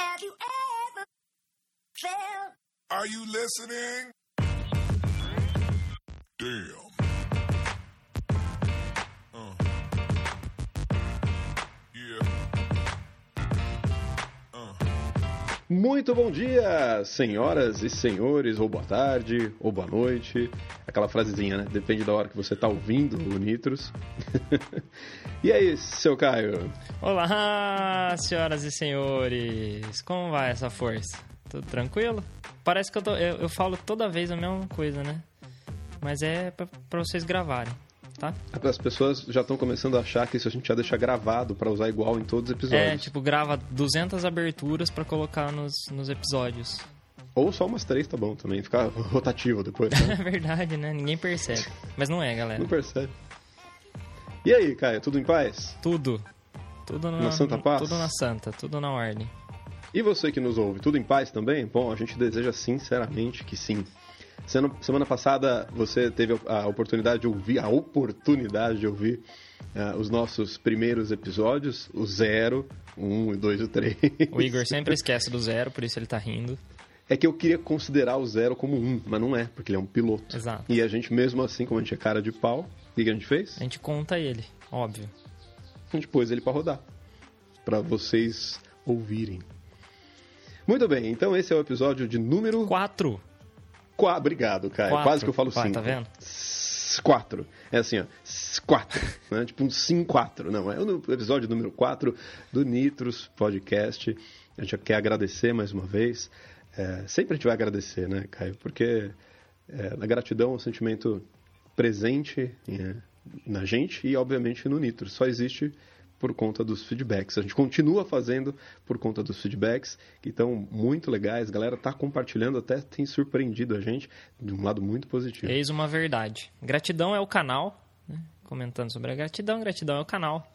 Have you ever felt? Are you listening? Damn. Muito bom dia, senhoras e senhores, ou boa tarde, ou boa noite. Aquela frasezinha, né? Depende da hora que você tá ouvindo o Nitros. e aí, seu Caio? Olá, senhoras e senhores! Como vai essa força? Tudo tranquilo? Parece que eu, tô, eu, eu falo toda vez a mesma coisa, né? Mas é pra vocês gravarem, tá? As pessoas já estão começando a achar que isso a gente já deixa gravado pra usar igual em todos os episódios. É, tipo, grava 200 aberturas pra colocar nos, nos episódios. Ou só umas três tá bom também, ficar rotativo depois, É né? verdade, né? Ninguém percebe. Mas não é, galera. Não percebe. E aí, Caio, tudo em paz? Tudo. Tudo na, Na santa paz? Tudo na santa, tudo na ordem. E você que nos ouve, tudo em paz também? Bom, a gente deseja sinceramente que sim. Semana passada você teve a oportunidade de ouvir, a oportunidade de ouvir uh, os nossos primeiros episódios, o zero, o um, o dois e o três. O Igor sempre esquece do zero, por isso ele tá rindo. É que eu queria considerar o zero como um, mas não é, porque ele é um piloto. Exato. E a gente, mesmo assim, como a gente é cara de pau, o que a gente fez? A gente conta ele, óbvio. A gente pôs ele para rodar. para vocês ouvirem. Muito bem, então esse é o episódio de número. 4. Quatro, Obrigado, cara. Quatro. Quase que eu falo Vai, cinco. Tá vendo? quatro É assim, ó. quatro né? Tipo um 5-4. Não, é o episódio número 4 do Nitros Podcast. A gente quer agradecer mais uma vez. É, sempre a gente vai agradecer, né, Caio? Porque é, a gratidão é um sentimento presente né, na gente e, obviamente, no Nitros. Só existe por conta dos feedbacks. A gente continua fazendo por conta dos feedbacks, que estão muito legais. A galera tá compartilhando, até tem surpreendido a gente de um lado muito positivo. Eis uma verdade. Gratidão é o canal, né? comentando sobre a gratidão, gratidão é o canal.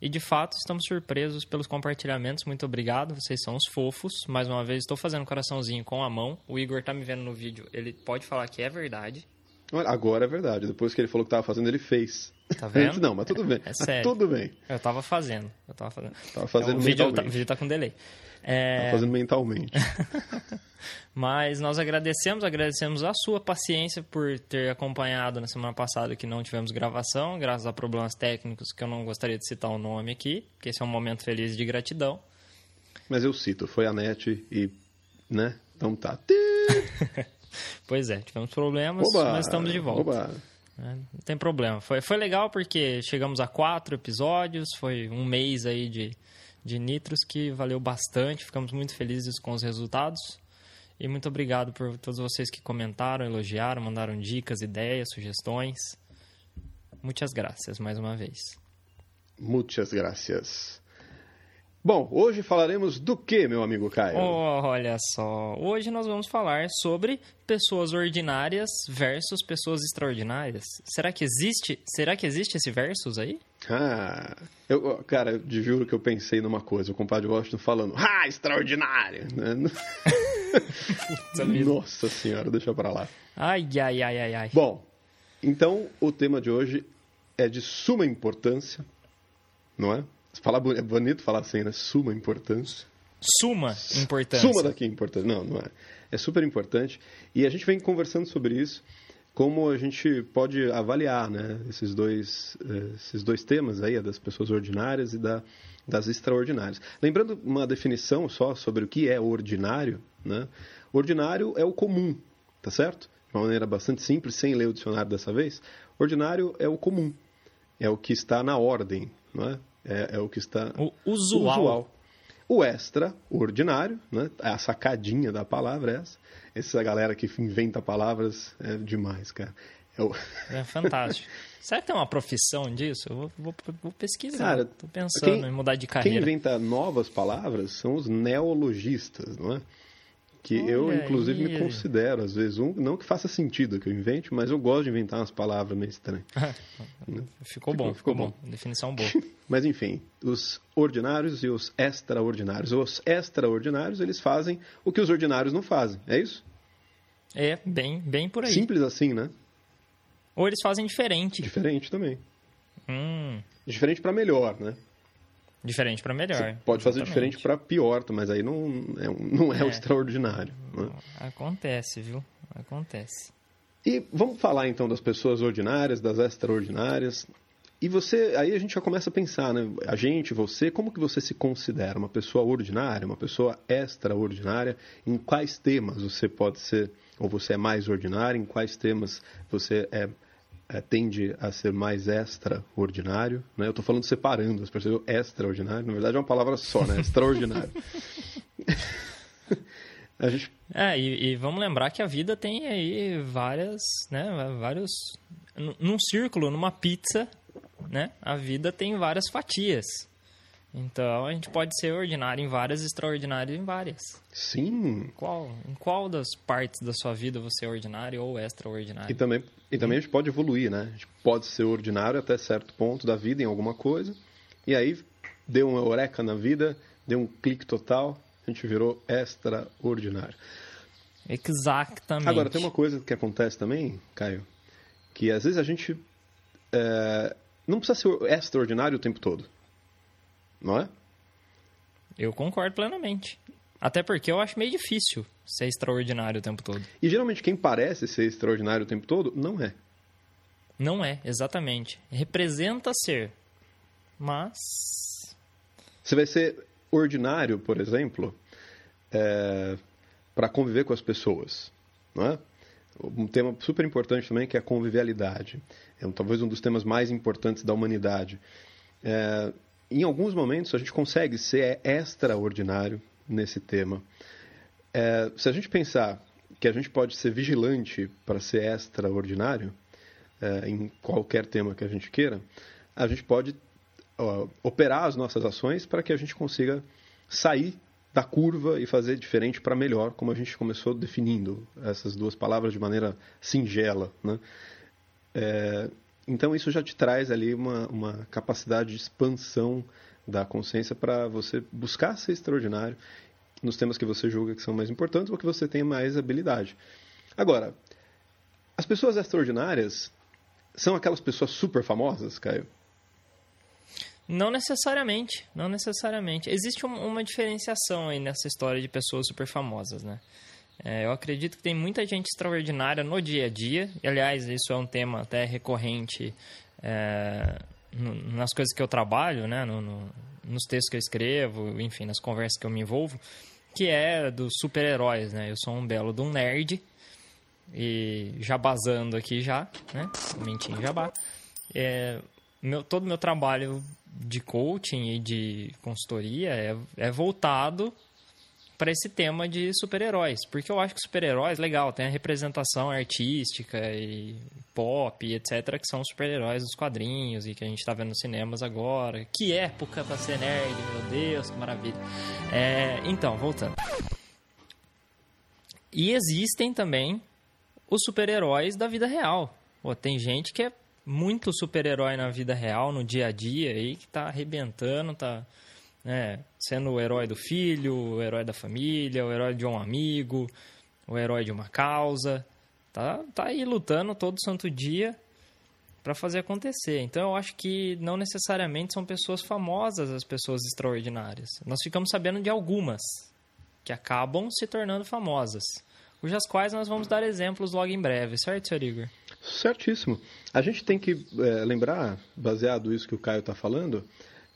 E de fato, estamos surpresos pelos compartilhamentos. Muito obrigado, vocês são os fofos. Mais uma vez, estou fazendo coraçãozinho com a mão. O Igor tá me vendo no vídeo, ele pode falar que é verdade. Agora é verdade. Depois que ele falou que tava fazendo, ele fez. Tá vendo? Antes não, mas tudo bem. É sério. Tudo bem. Eu tava fazendo. Eu tava fazendo. Tava fazendo o, vídeo tá, o vídeo tá com delay. É, Tava fazendo mentalmente. Mas nós agradecemos, agradecemos a sua paciência por ter acompanhado na semana passada que não tivemos gravação, graças a problemas técnicos que eu não gostaria de citar o nome aqui, porque esse é um momento feliz de gratidão. mas eu cito, foi a net e. né? Então tá. Pois é, tivemos problemas, Oba! mas estamos de volta. Oba! né? Não tem problema. Foi, foi legal porque chegamos a quatro episódios, foi um mês aí de, de Nitros que valeu bastante, ficamos muito felizes com os resultados. E muito obrigado por todos vocês que comentaram, elogiaram, mandaram dicas, ideias, sugestões. Muitas graças mais uma vez. Muitas gracias. Bom, hoje falaremos do que, meu amigo Caio? Olha só, hoje nós vamos falar sobre pessoas ordinárias versus pessoas extraordinárias. Será que existe? Será que existe esse versus aí? Ah, eu, cara, eu te juro que eu pensei numa coisa, o compadre Washington falando, ah, extraordinário! né? Nossa senhora, deixa pra lá. Ai, ai, ai, ai, ai. Bom, então o tema de hoje é de suma importância, não é? Falar é bonito falar assim, né? Suma importância. Suma importância. Suma daqui importante. Não, não é. É super importante. E a gente vem conversando sobre isso, como a gente pode avaliar né, esses, dois, eh, esses dois temas aí, a das pessoas ordinárias e da, das extraordinárias. Lembrando uma definição só sobre o que é ordinário, né? Ordinário é o comum, tá certo? De uma maneira bastante simples, sem ler o dicionário dessa vez. Ordinário é o comum, é o que está na ordem, não é? É, é o que está O usual. o extraordinário, né? A sacadinha da palavra é essa. Essa galera que inventa palavras é demais, cara. É o... É fantástico. Será que tem uma profissão disso? Eu vou, vou- vou pesquisar. Cara, Tô pensando quem- em mudar de Quem carreira. inventa novas palavras são os neologistas, não é? Que eu, Olha inclusive, me aí. considero, às vezes, um. Não que faça sentido que eu invente, mas eu gosto de inventar umas palavras meio estranhas. Ficou bom, ficou ficou bom. Definição boa. Mas enfim, os ordinários e os extraordinários. Os extraordinários, eles fazem o que os ordinários não fazem, é isso? É, bem, bem por aí. Simples assim, né? Ou eles fazem diferente. Diferente também. Hum, Diferente para melhor, né? Diferente para melhor. Você pode fazer Exatamente. diferente para pior, mas aí não é, não é, o É. extraordinário. né? Acontece, viu? Acontece. E vamos falar então das pessoas ordinárias, das extraordinárias. E você, aí a gente já começa a pensar, né? A gente, você, como que você se considera uma pessoa ordinária, uma pessoa extraordinária? Em quais temas você pode ser, ou você é mais ordinário? Em quais temas você é, é, tende a ser mais extraordinário? Né? Eu estou falando separando as pessoas, extraordinário, na verdade é uma palavra só, né? Extraordinário. a gente É, e, e vamos lembrar que a vida tem aí várias, né, vários... num- Num círculo, numa pizza, né, a vida tem várias fatias. Então, a gente pode ser ordinário em várias, extraordinário em várias. Sim, Qual, em qual das partes da sua vida você é ordinário ou extraordinário? E também, e também a gente pode evoluir, né? A gente pode ser ordinário até certo ponto da vida em alguma coisa, e aí deu uma eureka na vida, deu um clique total, a gente virou extraordinário. Exatamente. Agora, tem uma coisa que acontece também, Caio, que às vezes a gente é, não precisa ser extraordinário o tempo todo, não é? Eu concordo plenamente. Até porque eu acho meio difícil ser extraordinário o tempo todo. E geralmente quem parece ser extraordinário o tempo todo, não é. Não é, exatamente. Representa ser. Mas. Você vai ser ordinário, por exemplo, para conviver com as pessoas, não é? Um tema super importante também que é a convivialidade. É um, talvez um dos temas mais importantes da humanidade. É, em alguns momentos a gente consegue ser extraordinário nesse tema. É, se a gente pensar que a gente pode ser vigilante para ser extraordinário é, em qualquer tema que a gente queira, a gente pode ó, operar as nossas ações para que a gente consiga sair da curva e fazer diferente para melhor, como a gente começou definindo essas duas palavras de maneira singela. Né? É, então isso já te traz ali uma, uma capacidade de expansão da consciência para você buscar ser extraordinário nos temas que você julga que são mais importantes ou que você tem mais habilidade. Agora, as pessoas extraordinárias são aquelas pessoas super famosas, Caio? Não necessariamente, não necessariamente. Existe um- uma diferenciação aí nessa história de pessoas super famosas, né? É, eu acredito que tem muita gente extraordinária no dia a dia. E, aliás, isso é um tema até recorrente é, nas coisas que eu trabalho, né? No- no- nos textos que eu escrevo, enfim, nas conversas que eu me envolvo, que é dos super-heróis, né? Eu sou um belo de um nerd e jabazando aqui já, né? Mentinho jabá. É, meu, todo meu trabalho de coaching e de consultoria é, é voltado para esse tema de super-heróis. Porque eu acho que super-heróis, legal, tem a representação artística e pop, etc., que são super-heróis dos quadrinhos e que a gente está vendo nos cinemas agora. Que época para ser nerd, meu Deus, que maravilha. É, então, voltando. E existem também os super-heróis da vida real. Pô, tem gente que é muito super-herói na vida real, no dia a dia aí, que tá arrebentando, tá né, sendo o herói do filho, o herói da família, o herói de um amigo, o herói de uma causa. Tá, tá aí lutando todo santo dia para fazer acontecer. Então eu acho que não necessariamente são pessoas famosas as pessoas extraordinárias. Nós ficamos sabendo de algumas que acabam se tornando famosas, cujas quais nós vamos dar exemplos logo em breve, certo, Sr. Igor? Certíssimo. A gente tem que é, lembrar, baseado nisso que o Caio está falando,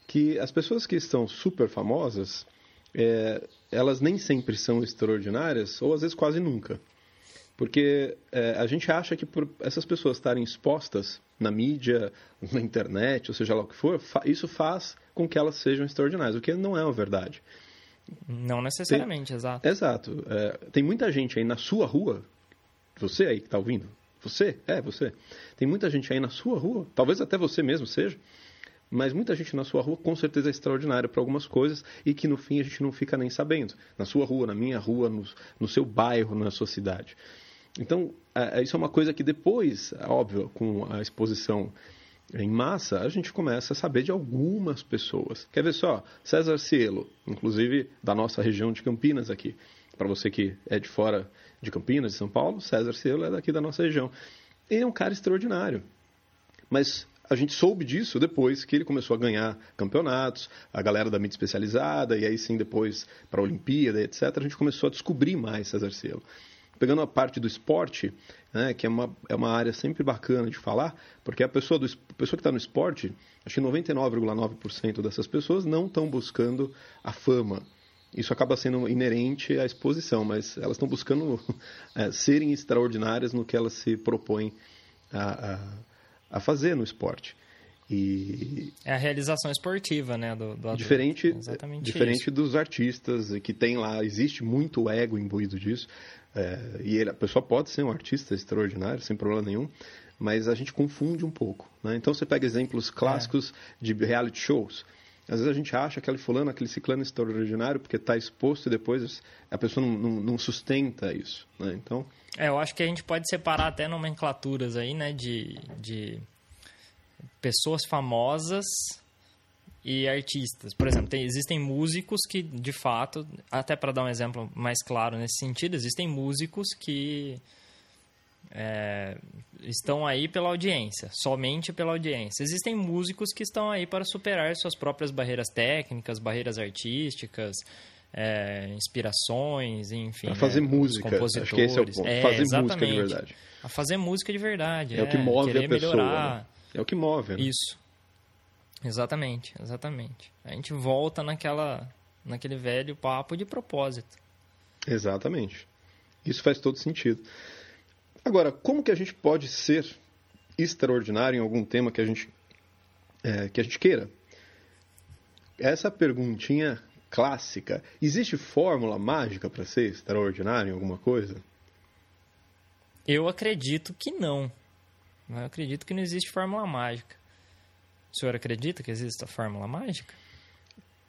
que as pessoas que estão super famosas, é, elas nem sempre são extraordinárias, ou às vezes quase nunca. Porque é, a gente acha que por essas pessoas estarem expostas na mídia, na internet, ou seja lá o que for, fa isso faz com que elas sejam extraordinárias, o que não é uma verdade. Não necessariamente, exato. Exato. É, tem muita gente aí na sua rua, você aí que está ouvindo, você, é você. Tem muita gente aí na sua rua, talvez até você mesmo seja, mas muita gente na sua rua com certeza é extraordinária para algumas coisas e que no fim a gente não fica nem sabendo. Na sua rua, na minha rua, no, no seu bairro, na sua cidade. Então, é, isso é uma coisa que depois, óbvio, com a exposição em massa, a gente começa a saber de algumas pessoas. Quer ver só? César Cielo, inclusive da nossa região de Campinas aqui. Para você que é de fora de Campinas, de São Paulo, César Cielo é daqui da nossa região. Ele é um cara extraordinário. Mas a gente soube disso depois que ele começou a ganhar campeonatos, a galera da mídia especializada, e aí sim depois para a Olimpíada, etc. A gente começou a descobrir mais César Cielo. Pegando a parte do esporte, né, que é uma, é uma área sempre bacana de falar, porque a pessoa, do, a pessoa que está no esporte, acho que 99,9% dessas pessoas não estão buscando a fama. Isso acaba sendo inerente à exposição, mas elas estão buscando é, serem extraordinárias no que elas se propõem a, a, a fazer no esporte. E É a realização esportiva, né? Do, do diferente, Exatamente diferente isso. dos artistas que tem lá, existe muito ego imbuído disso. é, e ele, a pessoa pode ser um artista extraordinário, sem problema nenhum, mas a gente confunde um pouco. né? Então você pega exemplos clássicos de reality shows. Às vezes a gente acha aquele fulano, aquele ciclano extraordinário porque está exposto e depois a pessoa não, não- não sustenta isso. né? Então, É, eu acho que a gente pode separar até nomenclaturas aí, né? De, de pessoas famosas e artistas. Por exemplo, tem- existem músicos que, de fato, até para dar um exemplo mais claro nesse sentido, existem músicos que é, estão aí pela audiência, somente pela audiência. Existem músicos que estão aí para superar suas próprias barreiras técnicas, barreiras artísticas, é, inspirações, enfim. para fazer né, música, acho que esse é o compositores. ponto. É, fazer música de exatamente. verdade. A fazer música de verdade. É, o que move querer a pessoa. né? É o que move. né? Isso. Exatamente, exatamente. A gente volta naquela, naquele velho papo de propósito. Exatamente. Isso faz todo sentido. Agora, como que a gente pode ser extraordinário em algum tema que a gente, é, que a gente queira? Essa perguntinha clássica. Existe fórmula mágica para ser extraordinário em alguma coisa? Eu acredito que não. Eu acredito que não existe fórmula mágica. O senhor acredita que existe a fórmula mágica?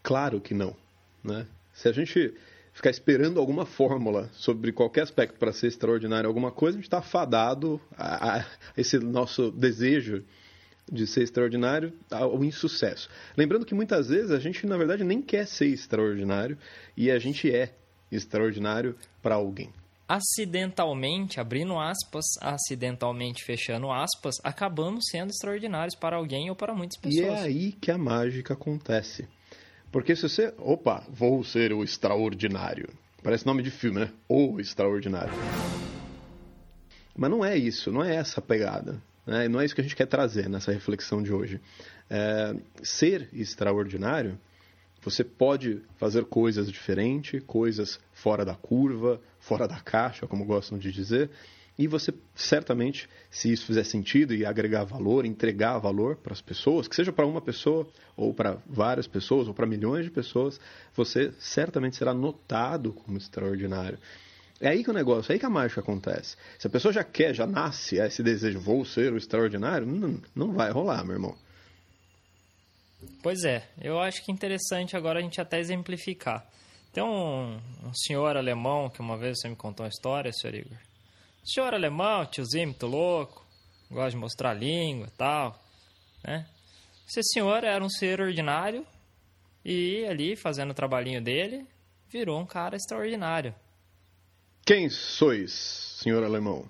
Claro que não. Né? Se a gente ficar esperando alguma fórmula sobre qualquer aspecto para ser extraordinário alguma coisa, a gente está fadado a, a esse nosso desejo de ser extraordinário ao insucesso. Lembrando que muitas vezes a gente, na verdade, nem quer ser extraordinário e a gente é extraordinário para alguém. Acidentalmente, abrindo aspas, acidentalmente fechando aspas, acabamos sendo extraordinários para alguém ou para muitas E é pessoas. aí que a mágica acontece. Porque se você. Opa, vou ser o extraordinário. Parece nome de filme, né? O extraordinário. Mas não é isso, não é essa a pegada. Né? Não é isso que a gente quer trazer nessa reflexão de hoje. É, ser extraordinário, você pode fazer coisas diferentes, coisas fora da curva, fora da caixa, como gostam de dizer, e você certamente, se isso fizer sentido e agregar valor, entregar valor para as pessoas, que seja para uma pessoa, ou para várias pessoas, ou para milhões de pessoas, você certamente será notado como extraordinário. É aí que o negócio, é aí que a mágica acontece. Se a pessoa já quer, já nasce esse desejo, vou ser o extraordinário, não, não vai rolar, meu irmão. Pois é, eu acho que interessante agora a gente até exemplificar. Tem um, um senhor alemão que uma vez você me contou uma história, senhor Igor. Senhor alemão, tiozinho muito louco, gosta de mostrar a língua e tal, né? Esse senhor era um ser ordinário e ali, fazendo o trabalhinho dele, virou um cara extraordinário. Quem sois, senhor alemão?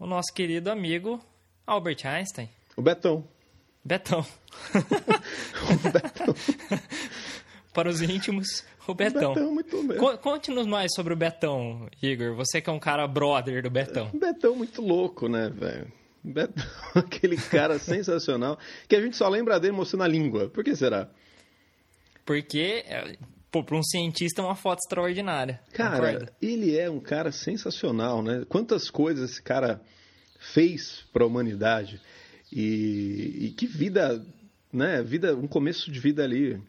O nosso querido amigo Albert Einstein. O Betão. Betão. Para os íntimos, o Betão. Betão, muito bem. Co- Conte-nos mais sobre o Betão, Igor. Você que é um cara brother do Betão. Betão muito louco, né, velho? Betão, aquele cara sensacional que a gente só lembra dele mostrando a língua. Por que será? Porque, é, pô, para um cientista é uma foto extraordinária. Cara, concorda? ele é um cara sensacional, né? Quantas coisas esse cara fez para a humanidade e, e que vida, né? Vida, um começo de vida ali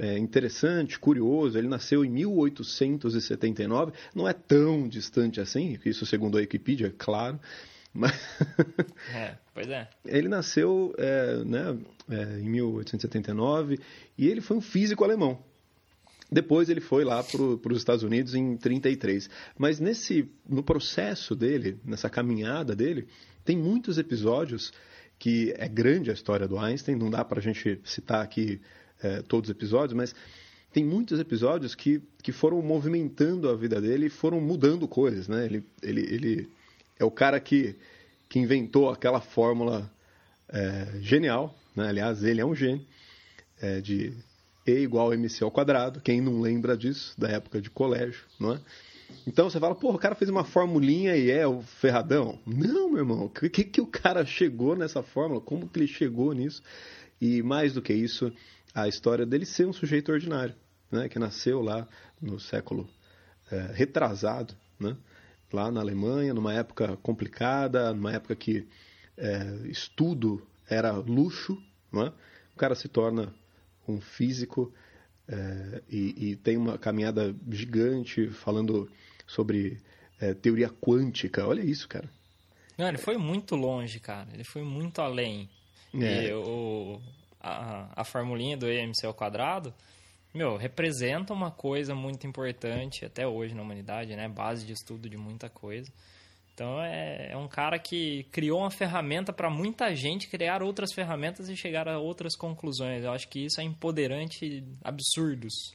é, interessante, curioso. Ele nasceu em 1879, não é tão distante assim, isso segundo a Wikipedia, claro. Mas É, pois é. ele nasceu é, né, é, em 1879 e ele foi um físico alemão. Depois ele foi lá para os Estados Unidos em 33. Mas nesse, no processo dele, nessa caminhada dele, tem muitos episódios que é grande a história do Einstein. Não dá para a gente citar aqui é, todos os episódios, mas tem muitos episódios que, que foram movimentando a vida dele e foram mudando coisas, né? Ele, ele, ele é o cara que, que inventou aquela fórmula é, genial, né? aliás, ele é um gênio, é, de E igual a MC ao quadrado, quem não lembra disso, da época de colégio, não é? Então você fala, pô, o cara fez uma formulinha e é o ferradão. Não, meu irmão, o que, que o cara chegou nessa fórmula? Como que ele chegou nisso? E mais do que isso, a história dele ser um sujeito ordinário, né? que nasceu lá no século é, retrasado, né? lá na Alemanha, numa época complicada, numa época que é, estudo era luxo, né? o cara se torna um físico é, e, e, tem uma caminhada gigante falando sobre é, teoria quântica. Olha isso, cara. Não, ele foi muito longe, cara. Ele foi muito além. É. E o, a, a formulinha do EMC ao quadrado, meu, representa uma coisa muito importante até hoje na humanidade, né? Base de estudo de muita coisa. Então é, é um cara que criou uma ferramenta para muita gente criar outras ferramentas e chegar a outras conclusões. Eu acho que isso é empoderante absurdos.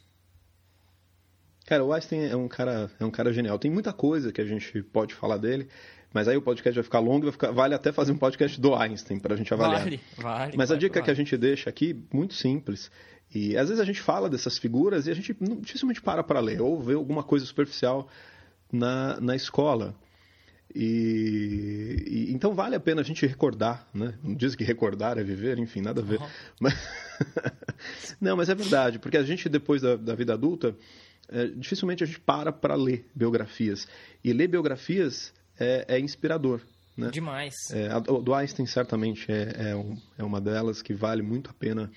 Cara, o Einstein é um cara, é um cara genial. Tem muita coisa que a gente pode falar dele, mas aí o podcast vai ficar longo e vai ficar, vale até fazer um podcast do Einstein para a gente avaliar. Vale, vale. Mas vale, a dica vale. que a gente deixa aqui, muito simples. E às vezes a gente fala dessas figuras e a gente não, dificilmente para para ler ou vê alguma coisa superficial na, na escola. E, e, então vale a pena a gente recordar, né? Não diz que recordar é viver, enfim, nada a ver. Uhum. Mas... não, mas é verdade, porque a gente depois da, da vida adulta, é, dificilmente a gente para para ler biografias. E ler biografias é, é inspirador. Né? Demais. É, a, do Einstein certamente é, é, um, é, uma delas que vale muito a pena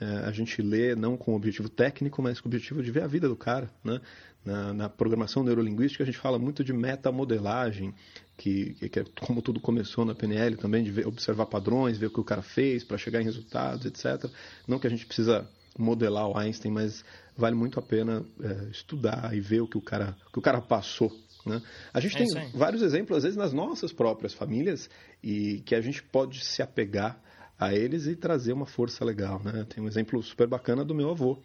é, a gente ler, não com o objetivo técnico, mas com o objetivo de ver a vida do cara. Né? Na, na, programação neurolinguística a gente fala muito de metamodelagem, que, que, que é como tudo começou na PNL também, de ver, observar padrões, ver o que o cara fez para chegar em resultados, etc. Não que a gente precisa modelar o Einstein, mas vale muito a pena é, estudar e ver o que o cara, o que o cara passou. Né? A gente É tem vários exemplos, às vezes, nas nossas próprias famílias, e que a gente pode se apegar a eles e trazer uma força legal. Né? Tem um exemplo super bacana do meu avô,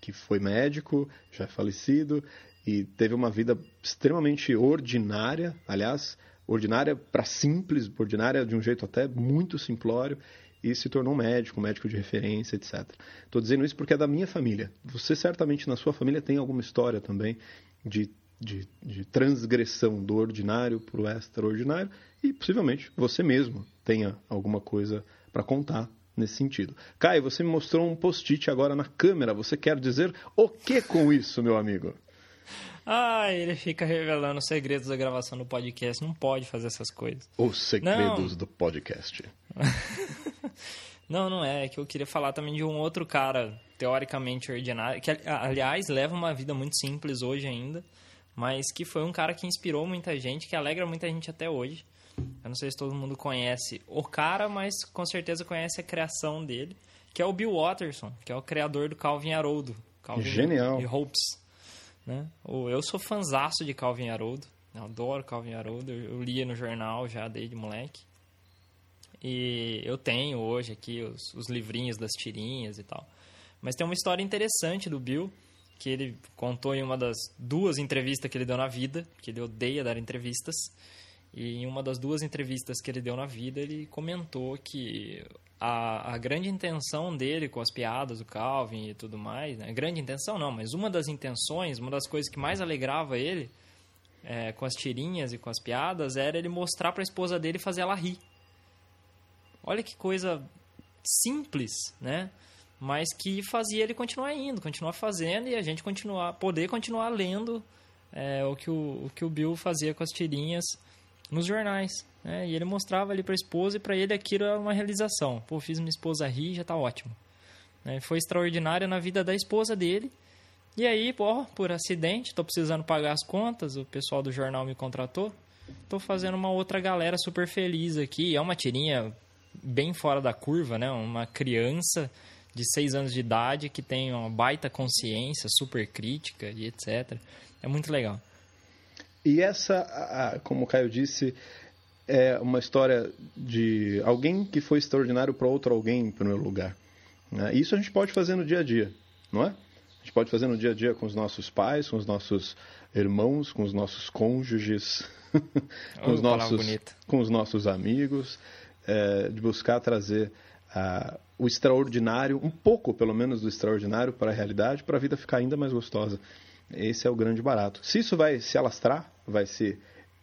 que foi médico, já é falecido, e teve uma vida extremamente ordinária, aliás, ordinária para simples, ordinária de um jeito até muito simplório, e se tornou médico, médico de referência, etc. Estou dizendo isso porque é da minha família. Você certamente na sua família tem alguma história também de, de, de transgressão do ordinário para o extraordinário e possivelmente você mesmo tenha alguma coisa para contar nesse sentido. Caio, você me mostrou um post-it agora na câmera. Você quer dizer o que com isso, meu amigo? Ah, ele fica revelando os segredos da gravação do podcast. Não pode fazer essas coisas. Os segredos não. do podcast. não, não é. É que eu queria falar também de um outro cara, teoricamente ordinário, que, aliás, leva uma vida muito simples hoje ainda, mas que foi um cara que inspirou muita gente, que alegra muita gente até hoje. Eu não sei se todo mundo conhece o cara, mas com certeza conhece a criação dele, que é o Bill Watterson, que é o criador do Calvin Haroldo. Calvin Genial. E Hopes. Né? Eu sou fanzaço de Calvin Haroldo. Eu adoro Calvin Haroldo. Eu lia no jornal já desde moleque. E eu tenho hoje aqui os, os livrinhos das tirinhas e tal. Mas tem uma história interessante do Bill, que ele contou em uma das duas entrevistas que ele deu na vida, que ele odeia dar entrevistas. E em uma das duas entrevistas que ele deu na vida, ele comentou que a, a grande intenção dele com as piadas do Calvin e tudo mais, né? grande intenção não, mas uma das intenções, uma das coisas que mais alegrava ele é, com as tirinhas e com as piadas era ele mostrar para a esposa dele e fazer ela rir. Olha que coisa simples, né? Mas que fazia ele continuar indo, continuar fazendo e a gente continuar, poder continuar lendo é, o, que o, o que o Bill fazia com as tirinhas nos jornais. Né? E ele mostrava ali para a esposa e para ele aquilo era uma realização. Pô, fiz minha esposa rir, já está ótimo. Né? Foi extraordinário na vida da esposa dele. E aí, pô, por acidente, estou precisando pagar as contas, o pessoal do jornal me contratou. Estou fazendo uma outra galera super feliz aqui. É uma tirinha bem fora da curva, né? Uma criança de 6 anos de idade que tem uma baita consciência, super crítica e etc. É muito legal. E essa, como o Caio disse, é uma história de alguém que foi extraordinário para outro alguém em primeiro lugar. Né? Isso a gente pode fazer no dia a dia, não é? A gente pode fazer no dia a dia com os nossos pais, com os nossos irmãos, com os nossos cônjuges, com, os nossos, com os nossos amigos. é, de buscar trazer o extraordinário, um pouco pelo menos do extraordinário para a realidade, para a vida ficar ainda mais gostosa. Esse é o grande barato. Se isso vai se alastrar, vai se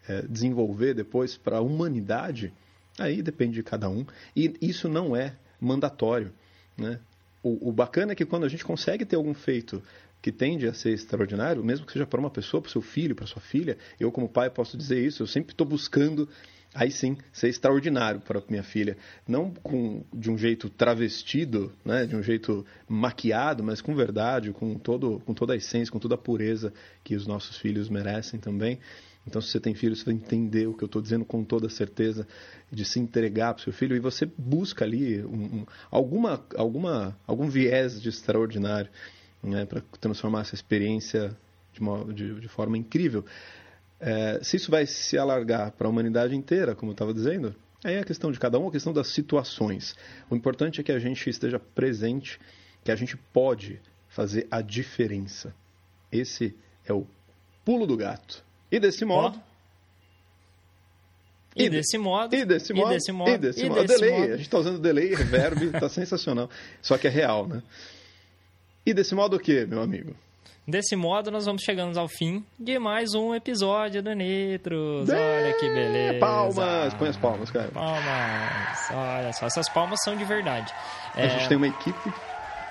é, desenvolver depois para a humanidade, aí depende de cada um. E isso não é mandatório. Né? O, o bacana é que quando a gente consegue ter algum feito que tende a ser extraordinário, mesmo que seja para uma pessoa, para o seu filho, para sua filha, eu como pai posso dizer isso, eu sempre estou buscando aí sim ser extraordinário para minha filha, não com de um jeito travestido, né, de um jeito maquiado, mas com verdade, com todo com toda a essência, com toda a pureza que os nossos filhos merecem também. Então, se você tem filho, você vai entender o que eu estou dizendo com toda certeza, de se entregar para o seu filho, e você busca ali um, um, alguma, alguma, algum viés de extraordinário né, para transformar essa experiência de, uma, de, de forma incrível. É, se isso vai se alargar para a humanidade inteira, como eu estava dizendo, aí é a questão de cada um, a questão das situações. O importante é que a gente esteja presente, que a gente pode fazer a diferença. Esse é o pulo do gato. E desse modo. E, desse modo. E desse modo. E desse modo. E desse e modo. desse delay. modo. A gente está usando delay, reverb, está sensacional. Só que é real, né? E desse modo o quê, meu amigo? Desse modo, nós vamos chegando ao fim de mais um episódio do Nitros. Olha que beleza. Palmas! Põe as palmas, cara. Palmas. Olha só, essas palmas são de verdade. A gente tem uma equipe.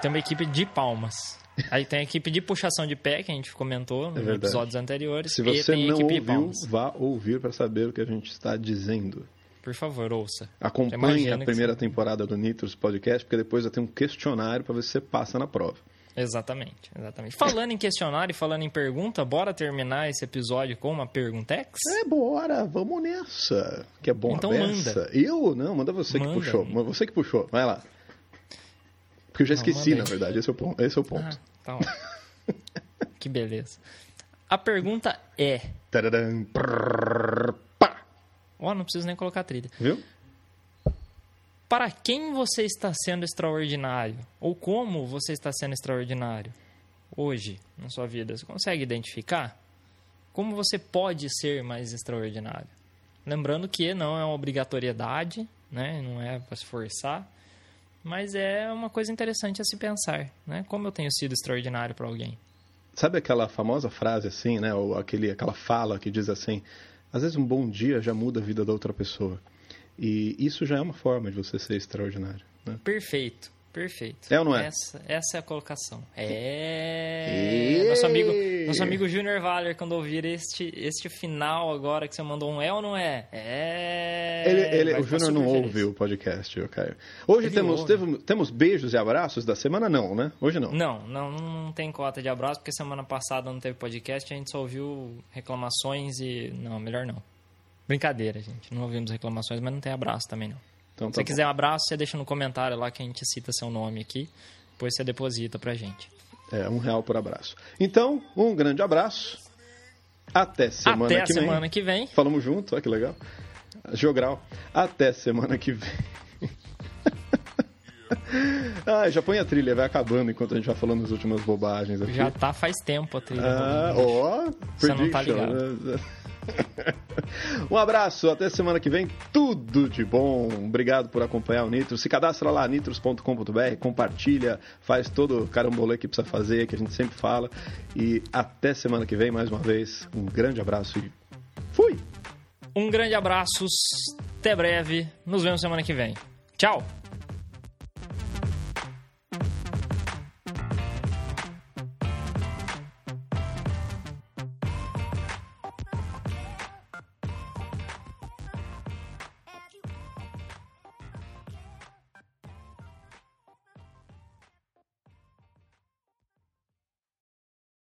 tem uma equipe de palmas. Aí tem a equipe de puxação de pé, que a gente comentou nos É verdade. episódios anteriores. Se você não equipe de ouviu, vá ouvir para saber o que a gente está dizendo. Por favor, ouça. Acompanhe a primeira você- temporada do Nitros Podcast, porque depois vai ter um questionário para ver se você passa na prova. Exatamente, exatamente. Falando em questionário e falando em pergunta, bora terminar esse episódio com uma perguntex? É, bora, vamos nessa. Que é bom Então manda. Eu? Não, manda você Manda. que puxou. Você que puxou, vai lá. Porque eu já Não, esqueci, na verdade. Esse é o ponto. Esse é o ponto. Ah, tá que beleza. A pergunta é... Ó, não preciso nem colocar a trilha. Viu? Para quem você está sendo extraordinário? Ou como você está sendo extraordinário? Hoje, na sua vida, você consegue identificar? Como você pode ser mais extraordinário? Lembrando que não é uma obrigatoriedade, né? não é para se forçar, mas é uma coisa interessante a se pensar. Né? Como eu tenho sido extraordinário para alguém? Sabe aquela famosa frase assim, né? Ou aquele, aquela fala que diz assim: às vezes um bom dia já muda a vida da outra pessoa. E isso já é uma forma de você ser extraordinário. Né? Perfeito, perfeito. É ou não é? Essa, essa é a colocação. É. Nosso amigo, nosso amigo Junior Valer, quando ouvir este, este final agora que você mandou um é ou não é? É. Ele, ele- o Júnior não feliz. ouve o podcast, Caio. Hoje Ele temos, teve- temos beijos e abraços da semana? Não, né? Hoje não. Não, não, não tem cota de abraço, porque semana passada não teve podcast, a gente só ouviu reclamações e. Não, melhor não. Brincadeira, gente. Não ouvimos reclamações, mas não tem abraço também não. Então, Se tá você quiser um abraço, você deixa no comentário lá que a gente cita seu nome aqui. Depois você deposita pra gente. É, um real por abraço. Então, um grande abraço. Até semana Até que semana vem. que vem. Falamos junto, olha que legal. Jogral. Até semana que vem. ah, já põe a trilha, vai acabando enquanto a gente vai falando as últimas bobagens aqui. Já tá faz tempo a trilha. Ah, rolando. ó, Você não tá prediction. um abraço, até semana que vem. Tudo de bom. Obrigado por acompanhar o Nitros. Se cadastra lá, nitros.com.br, compartilha, faz todo o carambolê que precisa fazer, que a gente sempre fala. E até semana que vem, mais uma vez. Um grande abraço e fui! Um grande abraço, até breve. Nos vemos semana que vem. Tchau!